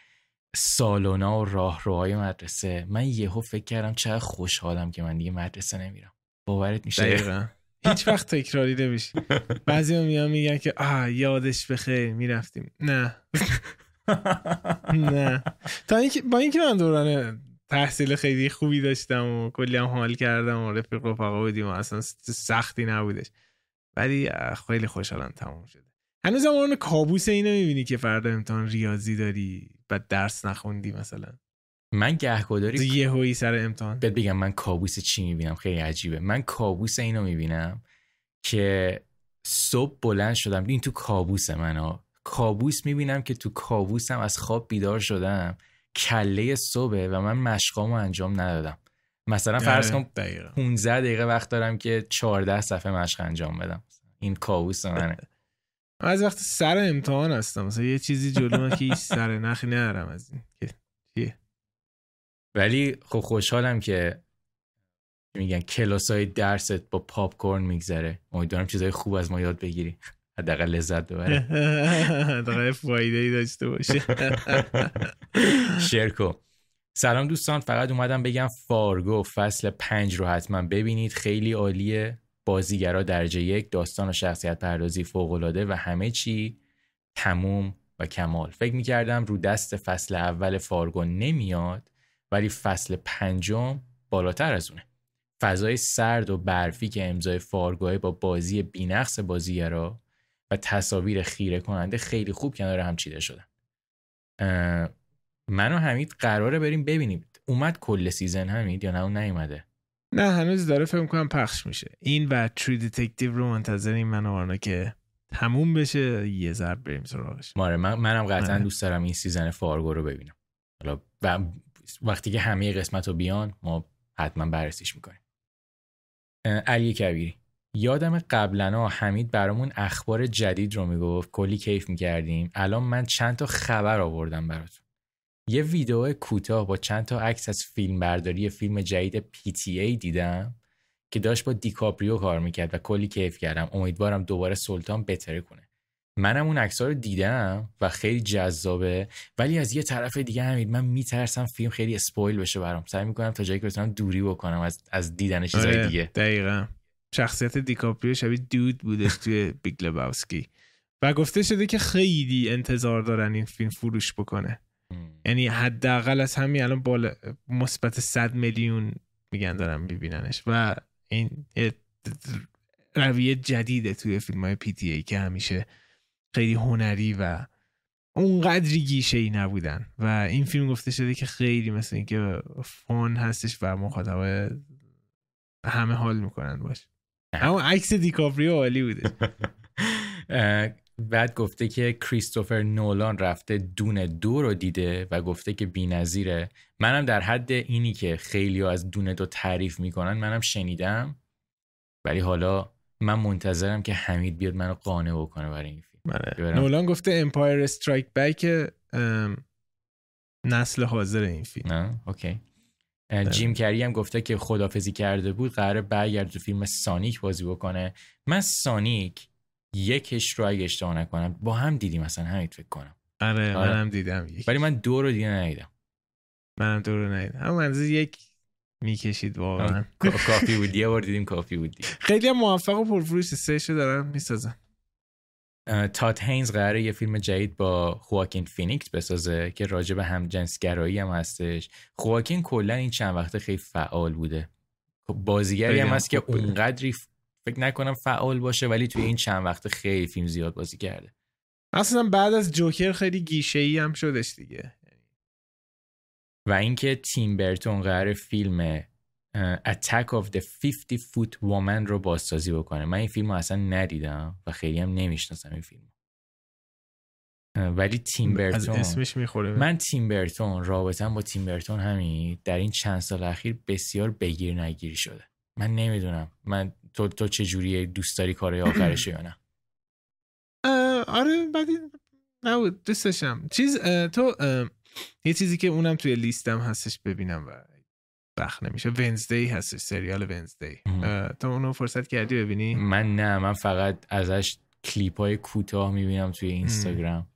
A: سالونا و راهروهای مدرسه من یهو فکر کردم چقدر خوشحالم که من دیگه مدرسه نمیرم. باورت میشه؟
B: دقیقا. هیچ وقت تکراری نمیشه بعضی هم میان میگن که آه یادش بخیر می‌رفتیم. نه. نه. تا اینکه با اینکه من دوران تحصیل خیلی خوبی داشتم و کلی هم حال کردم و رفیق رفقا بودیم و اصلا سختی نبودش. ولی خیلی خوشحالم تموم شده. هنوز هم کابوس اینو می‌بینی که فردا امتحان ریاضی داری و درس نخوندی مثلا؟
A: من گهگداری
B: یه هوی سر امتحان.
A: بهت بگم من کابوس چی می‌بینم؟ خیلی عجیبه. من کابوس اینو می‌بینم که صبح بلند شدم. این تو کابوس من ها کابوس می‌بینم که تو کابوسم از خواب بیدار شدم. کله صبح و من مشقامو انجام ندادم. مثلا فرض کن 15 دقیقه وقت دارم که 14 صفحه مشق انجام بدم. این کابوس منه.
B: از وقت سر امتحان هستم. مثلا یه چیزی جلو که هیچ سر نخی ندارم از این. که
A: ولی خب خوشحالم که میگن کلاس های درست با پاپ کورن میگذره. امیدوارم چیزای خوب از ما یاد بگیری. حداقل لذت ببره.
B: حداقل فایده ای داشته باشه.
A: شرکو. سلام دوستان فقط اومدم بگم فارگو فصل پنج رو حتما ببینید. خیلی عالیه. بازیگرا درجه یک داستان و شخصیت پردازی فوقالعاده و همه چی تموم و کمال. فکر می‌کردم رو دست فصل اول فارگو نمیاد ولی فصل پنجم بالاتر از اونه. فضای سرد و برفی که امضای فارگوه با بازی بینقص بازیگرا و تصاویر خیره کننده خیلی خوب کنار هم چیده شدن. من و حمید قراره بریم ببینیم. اومد کل season حمید یا نه؟ اون نیومده.
B: نه هنوز داره فکر کنم پخش میشه. این و True Detective رو منتظریم من و آرنا که تموم بشه. یه ضرب بریم سراغش.
A: ماره من منم قطعا آره. دوست دارم این season فارگو رو ببینم. حالا وقتی که همه قسمت رو بیان ما حتما بررسیش می‌کنیم. علی کبیری. یادم قبلا حمید برامون اخبار جدید رو می‌گفت. کلی کیف می‌کردیم. الان من چند تا خبر آوردم براتون. یه ویدیو کوتاه با چند تا عکس از فیلم برداری فیلم جدید PTA دیدم که داشت با دیکاپریو کار می‌کرد و کلی کیف کردم. امیدوارم دوباره سلطان بتره کنه. منم اون عکس رو دیدم و خیلی جذابه. ولی از یه طرف دیگه حمید من میترسم فیلم خیلی spoil بشه برام. سعی می‌کنم تا جایی که بتونم دوری بکنم از از دیدن چیزای آره، دیگه.
B: دقیقا. شخصیت دیکاپریو شبیه Dude بودش توی Big Lebowski. و گفته شده که خیلی انتظار دارن این فیلم فروش بکنه. یعنی حداقل از همین الان بالا مثبت 100 میلیون میگن دارن میبیننش. و این رویه جدیده توی فیلم های پی تی ای که همیشه خیلی هنری و اونقدری گیشه ای نبودن. و این فیلم گفته شده که خیلی مثل اینکه fun هستش و مخاطب همه حال می‌کنن باش. اما عکس دیکاپریو عالی بوده.
A: بعد گفته که کریستوفر نولان رفته دونه دو رو دیده و گفته که نظیره منم در حد اینی که خیلی از دونه دو تعریف می‌کنن منم شنیدم. ولی حالا من منتظرم که حمید بیاد منو قانع بکنه برای این فیلم.
B: بله. نولان گفته Empire Strikes Back نسل حاضر این فیلم.
A: نه؟ OK. جیم کری هم گفته که خدافزی کرده بود قرار برگرد تو فیلم سانیک بازی بکنه. من سانیک یکش رو اگه اشتباه نکنم با هم دیدیم مثلا همین فکر کنم.
B: آره, آره. منم دیدم
A: ولی من دو رو دیگه ندیدم.
B: منم دو رو ندیدم. هم منظور یک می‌کشید واقعا.
A: کافی بود. یه بار دیدیم کافی بود
B: خیلی موفق و پرفروش سه شو دارم می‌سازن
A: تاد هینز قراره یه فیلم جدید با خواکین فینیکس بسازه که راجع به هم جنسگرایی هم هستش. خواکین کلا این چند وقته خیلی فعال بوده. خب بازیگری هم هست که اونقدری فکر نکنم فعال باشه ولی توی این چند وقت خیلی فیلم زیاد بازی کرده.
B: اصلا بعد از جوکر خیلی گیشه ای هم شدش دیگه.
A: و اینکه تیم برتون قرار فیلم Attack of the 50 Foot Woman رو بازسازی بکنه. من این فیلم رو اصلا ندیدم و خیلی هم نمی‌شناسم این فیلم ولی تیم برتون.
B: اسمش می‌خوره.
A: من تیم برتون رابطم با تیم برتون همین. در این چند سال اخیر بسیار بگیر نگیری شده. من نمی‌دونم. من تو تو چه جوری دوست داری کارهای آخرش یا نه؟
B: آره بعدی نبود. دوستشم. چیز تو یه چیزی که اونم توی لیستم هستش ببینم و وقت نمیشه. ونزدی هستش سریال ونزدی تو اونو فرصت کردی ببینی؟
A: من نه من فقط ازش کلیپ های کوتاه می‌بینم توی اینستاگرام.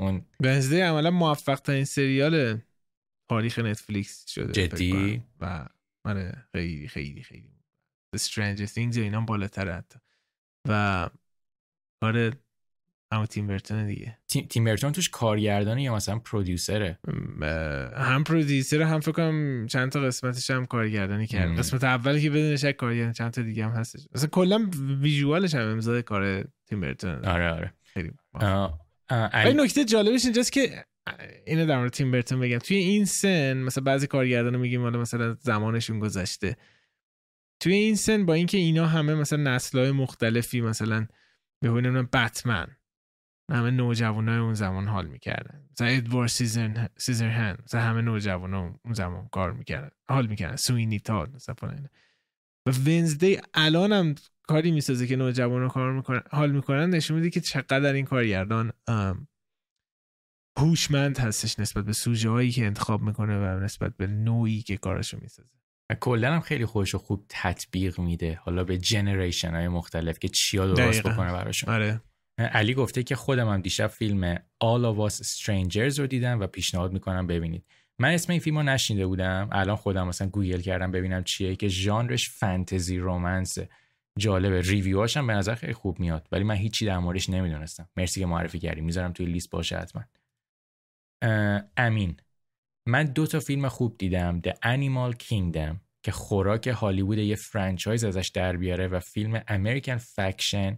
A: اون
B: ونزدی عملا موفق ترین سریال تاریخ نتفلیکس شده
A: جدی؟
B: و من آره، خیلی خیلی. خیلی Stranger Things اینا بالاتر حتی و کار اما تیم برتون دیگه.
A: تیم, تیم برتون توش کارگردانه یا مثلا پرودیوسره؟
B: هم پرودیوسر هم فکر کنم چند تا قسمتش هم کارگردانی کرد. قسمت اولی که بدون شک کارگردان چند تا دیگه هم هستش. مثلا کلا ویژوالش هم امضای کار تیم برتون
A: آره آره.
B: خیلی
A: علی...
B: نکته جالبش اینجاست که اینو در مورد تیم برتون بگم. توی این سن مثلا بعضی کارگردانا میگیم حالا مثلا زمانشون گذشته. توی این سن با اینکه اینا همه مثلا نسل‌های مختلفی مثلا به نمی‌دونم بتمن همه نوجوانای اون زمان حال می‌کردن. مثلا ادوارد سیزر سیزر هند مثلا همه نوجوانا اون زمان کار می‌کردن حال می‌کردن. سوینی تاد مثلا و ونزدی الان هم کاری می‌سازه که نوجوانا کار می‌کنن حال می‌کنن نشون میده که چقدر این کارگردان هوشمند هستش نسبت به سوژه هایی که انتخاب می‌کنه و نسبت به نوعی که کارشو می‌سازه.
A: کلا هم خیلی خوش و خوب تطبیق میده. حالا به generation های مختلف که چیا درست بکنه براشون.
B: آره.
A: علی گفته که خودم هم دیشب فیلم All of Us Strangers رو دیدم و پیشنهاد می‌کنم ببینید. من اسم این فیلم رو نشینده بودم. الان خودم مثلا گوگل کردم ببینم چیه که ژانرش فانتزی romance جالبه. review هاش هم به نظر خیلی خوب میاد ولی من هیچی در موردش نمی‌دونستم. مرسی که معرفی کردی. می‌ذارم توی لیست باشه حتما. امین. من دو تا فیلم خوب دیدم. The Animal Kingdom که خوراک هالیوود یه franchise ازش در بیاره و فیلم American Faction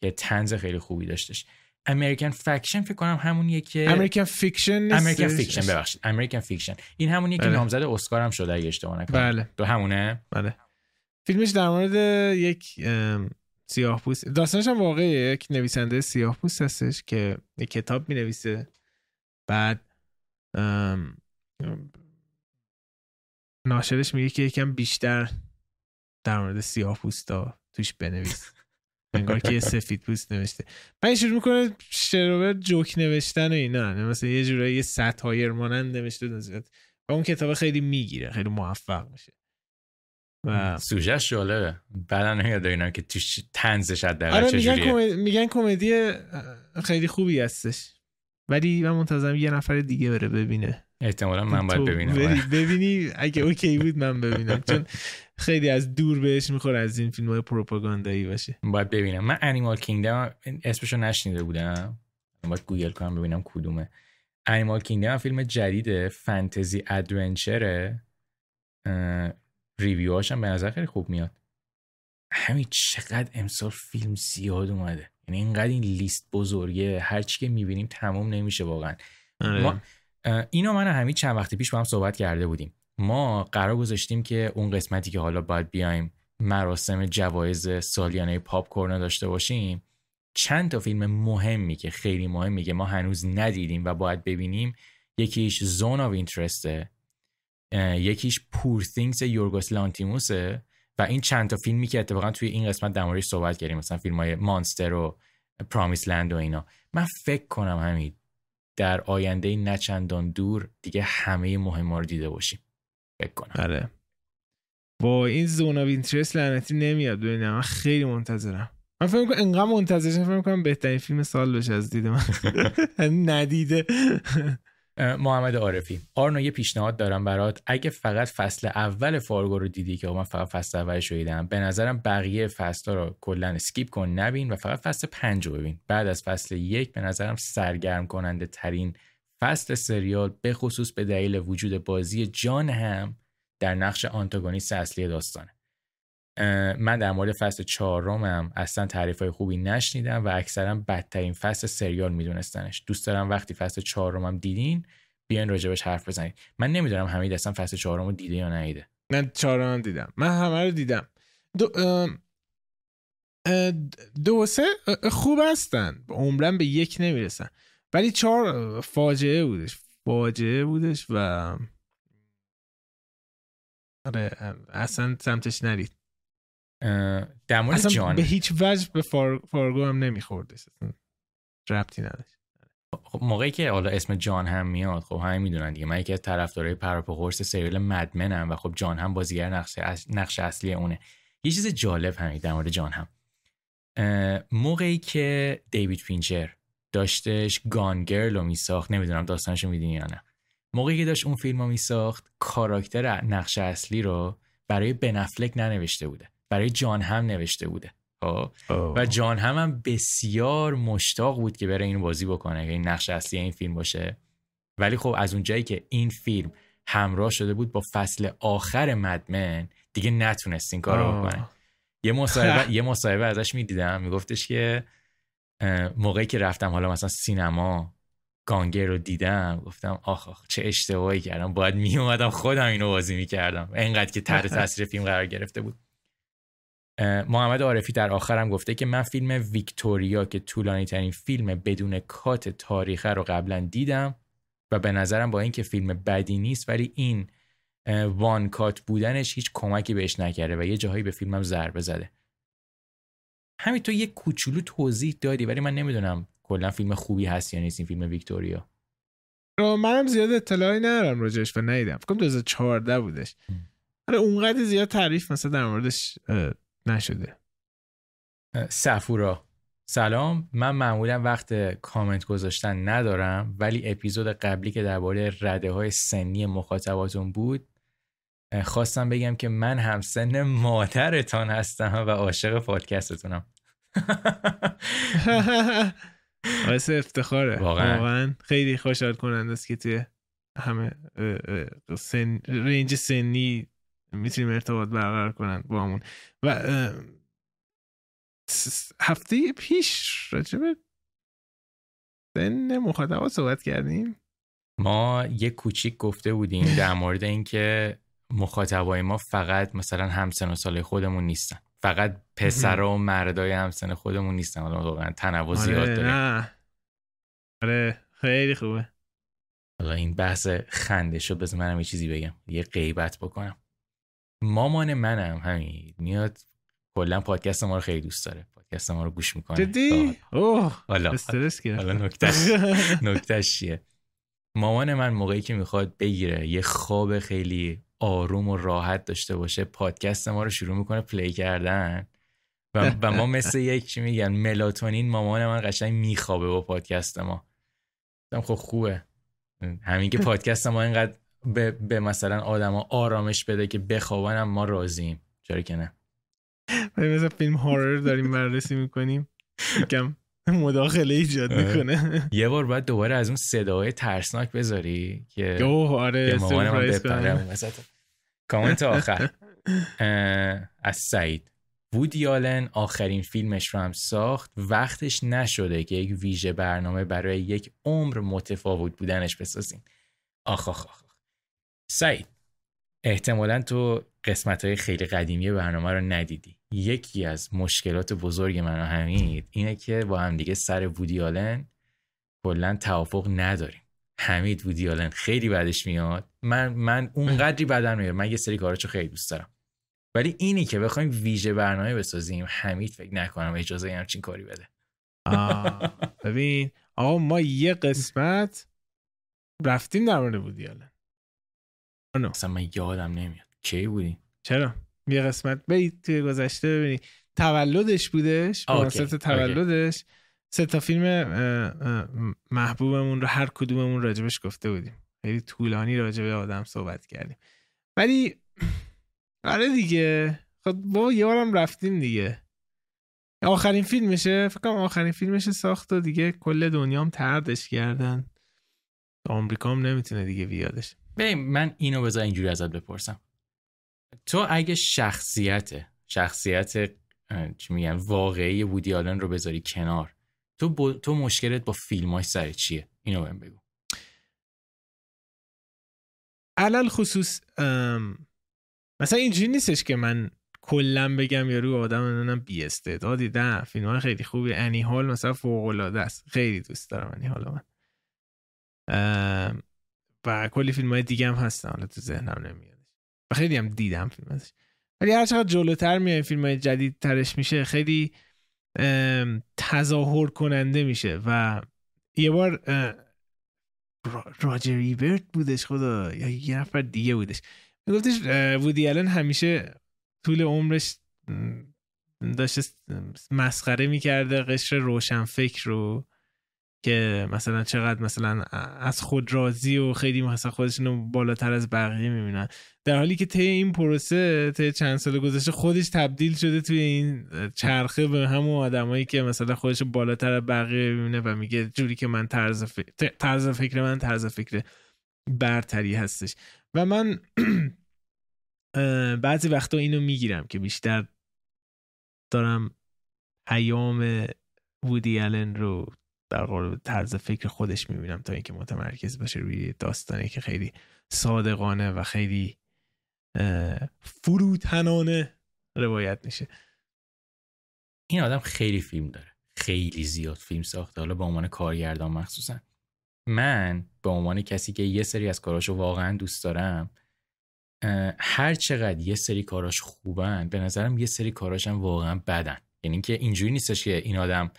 A: که طنز خیلی خوبی داشتش. American Faction فکر کنم همونیه که
B: American Fiction
A: American Fiction ببخشید. American Fiction این همونیه که بله. نامزد اسکار هم شده اگه اشتباه نکنم.
B: بله.
A: تو همونه؟
B: بله. فیلمش در مورد یک سیاه پوست داستانش هم واقعی یک نویسنده سیاه پوست هستش که یک کتاب می نویسه بعد ناشرش میگه که یکم بیشتر در مورد سیاه پوستا توش بنویس. انگار که یه سفید پوست نوشته. من شروع می‌کنه شروبر جوک نوشتن و اینا. مثلا یه جورایی یه ستایر مانند نوشته و اون کتاب خیلی می‌گیره خیلی موفق میشه.
A: و سوژهش جالبه. بعدا نمیاد اینا که توش تنزش از
B: آره میگن, میگن کمدی خیلی خوبی هستش. ولی من منتظرم یه نفر دیگه بره ببینه.
A: احتمالا من باید ببینم.
B: ببینی اگه OK بود من ببینم. چون خیلی از دور بهش می‌خوره از این فیلم های پروپاگاندایی باشه.
A: باید ببینم. من Animal Kingdom اسمشو نشنیده بودم. باید گوگل کنم ببینم کدومه. Animal Kingdom فیلم جدید فانتزی adventure ه. review هاش هم به نظر خیلی خوب میاد. همین چقدر امسال فیلم زیاد اومده. یعنی اینقدر این لیست بزرگه. هر چی که می‌بینیم تموم نمیشه واقعا.
B: آره.
A: ما اینو من همین چند وقت پیش با هم صحبت کرده بودیم. ما قرار گذاشتیم که اون قسمتی که حالا باید بیایم مراسم جوایز سالیانه پاپ کورن داشته باشیم چند تا فیلم مهمی که خیلی مهمی که ما هنوز ندیدیم و باید ببینیم یکیش Zone of Interest ه یکیش پور things یورگوس لانتیموسه و این چند تا فیلمی که اتفاقا توی این قسمت در صحبت کردیم مثلا فیلم های مانستر و پرامیس لند و اینا. من فکر کنم همین در آینده نچندان دور دیگه همه مهم رو دیده باشیم. فکر کنم.
B: آره. با این زون آف اینترست لعنتی نمیاد ببینم. من خیلی منتظرم. من فکر می‌کنم انقدر منتظرشم فکر می‌کنم بهترین فیلم سال بشه از دید من. ندیده.
A: محمد عارفی. آرنا یه پیشنهاد دارم برات. اگه فقط فصل اول فارگو رو دیدی که من فقط فصل اولش رو دیدم به نظرم بقیه فصل رو کلا skip کن نبین و فقط فصل پنج رو ببین. بعد از فصل یک به نظرم سرگرم کننده ترین فصل سریال به خصوص به دلیل وجود بازی جان هم در نقش آنتاگونیست اصلی داستانه. من در مورد فصل چهارمم اصلا تعریف های خوبی نشنیدم و اکثرا بدترین فصل سریال میدونستنش. دوست دارم وقتی فصل چهارمم دیدین بیاین راجبش حرف بزنید من نمی‌دونم حمید اصلا فصل چهارم رو دیده یا ندیده.
B: من چهارم دیدم. من همه رو دیدم. دو, دو سه خوب هستن. عمرن به یک نمی‌رسن. ولی چهار فاجعه بودش. فاجعه بودش و آره اصلا سمتش نرید.
A: در مورد جان.
B: به هیچ وجه به فارگو هم نمیخوردش ربطی نداشت
A: خب موقعی که حالا اسم جان هم میاد خب همه می‌دونن دیگه. من یکی از طرفدارای پروپا سریال مدمنم و خب جان هم بازیگر نقش, نقش اصلی اونه. یه چیز جالب همین در مورد جان هم. موقعی که دیوید فینچر داشتش گانگرل رو میساخت نمی‌دونم داستانشو می‌دونی یا نه. موقعی که داشت اون فیلم رو میساخت کاراکتر نقش اصلی رو برای بنفلک ننوشته بوده. برای جان هم نوشته بوده. خب؟ و جان هم, هم بسیار مشتاق بود که بره اینو بازی بکنه که این نقش اصلی این فیلم باشه. ولی خب از اونجایی که این فیلم همراه شده بود با فصل آخر مدمن دیگه نتونست این کار رو بکنه. یه مصاحبه یه مصاحبه ازش می‌دیدم میگفتش که موقعی که رفتم حالا مثلا سینما گانگر رو دیدم گفتم آخ آخ چه اشتباهی کردم. باید می اومدم خودم اینو بازی می‌کردم. اینقدر که تحت تاثیر فیلم قرار گرفته بود. محمد عارفی در آخرم گفته که من فیلم ویکتوریا که طولانی ترین فیلم بدون کات تاریخه رو قبلا دیدم و به نظرم با اینکه فیلم بدی نیست ولی این وان کات بودنش هیچ کمکی بهش نکرده و یه جاهایی به فیلمم ضربه زده. همین تو یه کوچولو توضیح دادی ولی من نمی‌دونم کلا فیلم خوبی هست یا نیست این فیلم ویکتوریا.
B: منم زیاد اطلاعی ندارم راجعش و ندیدم. فکر کنم 2014 بودش. آره اونقدر زیاد تعریف مثلا در موردش نشده.
A: سفورا. سلام. من معمولا وقت کامنت گذاشتن ندارم ولی اپیزود قبلی که درباره رده های سنی مخاطباتون بود خواستم بگم که من هم سن مادرتان هستم و عاشق پادکستتونم.
B: باعث افتخاره. واقعا. واقعا خیلی خوشحال کننده است که توی همه سن رنج سنی می‌تونیم ارتباط برقرار کنن با همون. و هفته پیش راجبه سن مخاطبات صحبت کردیم.
A: ما یه کوچیک گفته بودیم در مورد اینکه مخاطبای ما فقط مثلا همسن و سال خودمون نیستن. فقط پسر و مردای همسن خودمون نیستن. حالا واقعا تنوع زیاد آره، داره
B: آره خیلی خوبه.
A: حالا این بحث خنده شد بذار منم یه چیزی بگم. یه غیبت بکنم. مامان منم همین. میاد کلا پادکست ما رو خیلی دوست داره. پادکست ما رو گوش می‌کنه.
B: جدی؟ اوه حالا. استرس
A: حالا نکتهش نکتهش چیه؟ مامان من موقعی که می‌خواد بگیره یه خواب خیلی آروم و راحت داشته باشه پادکست ما رو شروع می‌کنه پلی کردن. و, و ما مثل یک چی میگن ملاتونین مامان من قشنگ میخوابه با پادکست ما. خب خوبه. همین که پادکست ما اینقدر به, به مثلا آدما آرامش بده که بخوابن ما راضیم. چرا که نه.
B: مثلا فیلم هارر داریم بررسی می‌کنیم. یکم مداخله ایجاد می‌کنه.
A: یه بار باید دوباره از اون صداهای ترسناک بذاری که
B: آره
A: من بپرم کامنت آخر. از سعید. وودی آلن آخرین فیلمش رو هم ساخت. وقتش نشده که یک ویژه برنامه برای یک عمر متفاوت بودنش بسازیم. آخ آخ آخ. سعید احتمالا تو قسمت های خیلی قدیمی برنامه رو ندیدی. یکی از مشکلات بزرگ من و حمید اینه که با هم دیگه سر وودی آلن کلا توافق نداریم. حمید وودی آلن خیلی بعدش میاد. من من اونقدری بدن میاد من یه سری کاراشو خیلی دوست دارم. ولی اینی که بخوایم ویژه برنامه بسازیم حمید فکر نکنم اجازه همچین کاری بده.
B: ببین آقا ما یه قسمت رفتیم در مورد آلن
A: اصلا من یادم نمیاد. کی بودیم
B: چرا؟ یه قسمت برید توی گذشته ببینید تولدش بودش؟ واسط تولدش. سه تا فیلم محبوبمون رو هر کدوممون راجبش گفته بودیم. خیلی طولانی راجب آدم صحبت کردیم. ولی آره دیگه. خب با یه بارم رفتیم دیگه. آخرین فیلمشه. فکرم آخرین فیلمشه ساخت و دیگه کل دنیام تردش کردن. آمریکا هم نمی‌تونه دیگه بیادش.
A: ببین من اینو بذار اینجوری ازت بپرسم. تو اگه شخصیت شخصیت چی میگن واقعی وودی آلن رو بذاری کنار تو تو مشکلت با فیلماش سر چیه؟ اینو بهم بگو.
B: علل خصوص مثلا اینجوری نیستش که من کلا بگم یارو آدم نمی‌دونم بی استعدادی. ده فیلم های خیلی خوبی. انی هال مثلا فوق العاده است. خیلی دوست دارم انی هال من. و کلی فیلم های دیگه هم هستن. حالا تو ذهنم نمیاد. و خیلی هم دیدم فیلم ازش ولی هر چقدر جلوتر میای فیلم های جدید ترش میشه خیلی تظاهر کننده میشه. و یه بار راجر ایبرت بودش خدا. یا یه نفر دیگه بودش. میگفتش وودی آلن همیشه طول عمرش داشته مسخره می‌کرده قشر روشن فکر رو. که مثلا چقدر مثلا از خود راضی و خیلی مثلا خودشون بالاتر از بقیه می‌بینن. در حالی که طی این پروسه طی چند سال گذشته خودش تبدیل شده توی این چرخه به همون آدمایی که مثلا خودش بالاتر از بقیه می‌بینه و میگه جوری که من طرز فکر, طرز فکر من طرز فکر برتری هستش. و من بعضی وقتا اینو می‌گیرم که بیشتر دارم پیام وودی آلن رو در قالب طرز فکر خودش می‌بینم تا اینکه متمرکز باشه روی داستانی که خیلی صادقانه و خیلی فروتنانه روایت میشه.
A: این آدم خیلی فیلم داره. خیلی زیاد فیلم ساخته. حالا به عنوان کارگردان مخصوصا. من به عنوان کسی که یه سری از کاراشو واقعا دوست دارم هر چقدر یه سری کاراش خوبن به نظرم یه سری کاراش هم واقعا بدن. یعنی که اینجوری نیستش که این آدم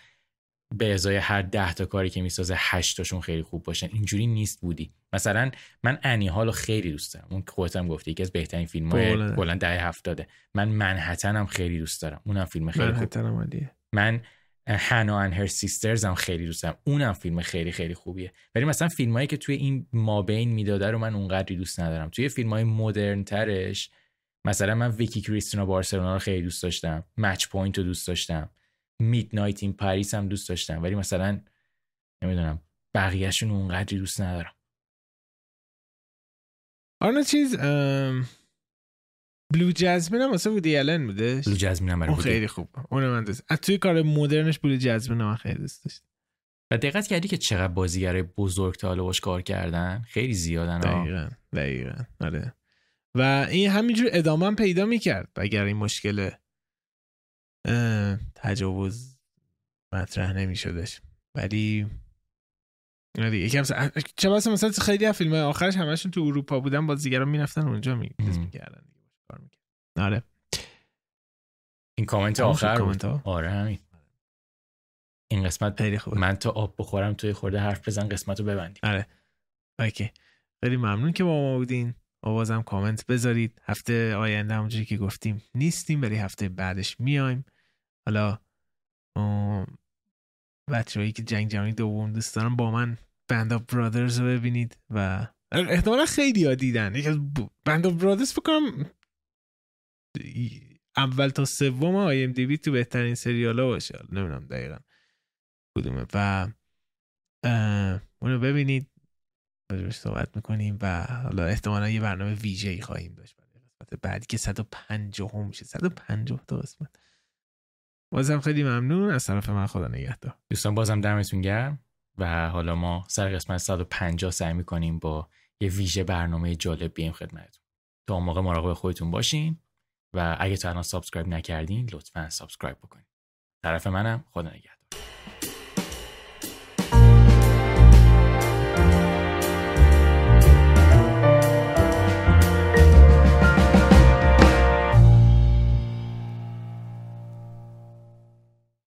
A: به ازای هر ده تا کاری که می‌سازه هشت تاشون خیلی خوب باشن. اینجوری نیست بودی. مثلا من انی هالو خیلی دوست دارم. اون خودت هم گفتی یکی از بهترین فیلم های کلا ده هفتاده. من منحتن هم خیلی دوست دارم. اونم فیلم خیلی خوب. من هانا ان هر سیسترز هم خیلی دوست دارم. اونم فیلم خیلی خیلی خوبیه. ولی مثلا فیلم هایی که توی این مابین می‌داده رو من اونقدری دوست ندارم. توی فیلم های مدرن ترش مثلا من ویکی کریستینا بارسلونا رو خیلی دوست داشتم. Match Point رو دوست داشتم. Midnight in Paris هم دوست داشتم ولی مثلا نمی‌دونم بقیهشون اونقدری دوست ندارم.
B: آن چیز Blue Jasmine هم واسه بودی الان بوده؟
A: Blue Jasmine هم
B: اون خیلی خوب. اون من دوست از توی کار مدرنش Blue Jasmine هم خیلی دوست داشت
A: و دقت کردی که چقدر بازیگر بزرگ تا حالا کار کردن؟ خیلی زیادن
B: دقیقا دقیقا آره. و این همینجور ادامه هم پیدا می‌کرد اگر این مشکل تجاوز مطرح نمیشدش. ولی آره یکم چه مثلا خیلی از فیلم آخرش همشون تو اروپا بودن بازیگرا می‌رفتن اونجا می‌کردن آره.
A: این کامنت آخر کامنت آره همین. این قسمت
B: خیلی خوب.
A: من تا آب بخورم توی خورده حرف بزن قسمت رو ببندیم
B: آره. OK. خیلی ممنون که با ما بودین. آوازم کامنت بذارید. هفته آینده همونجوری که گفتیم نیستیم ولی هفته بعدش میایم. حالا بچه که جنگ جهانی دوم دوست دارم با من Band of Brothers رو ببینید و احتمالا خیلی ها دیدن. یکی از Band of Brothers فکرم اول تا سوم IMDb تو بهترین سریال ها باشه نمی‌دونم دقیقا کدومه. و اونو ببینید. راجبش صحبت می‌کنیم و حالا احتمالا یه برنامه ویژه ای خواهیم داشت بعدی که 150 هم میشه. 150 تا قسمت. بازم خیلی ممنون. از طرف من خدا نگهدار.
A: دوستان بازم دمتون گرم و حالا ما سر قسمت 150 سعی می‌کنیم با یه ویژه برنامه جالب بیایم خدمتتون. تا موقع مراقب خودتون باشین و اگه تا الان subscribe نکردین لطفا subscribe بکنین. طرف منم خدا نگهدار.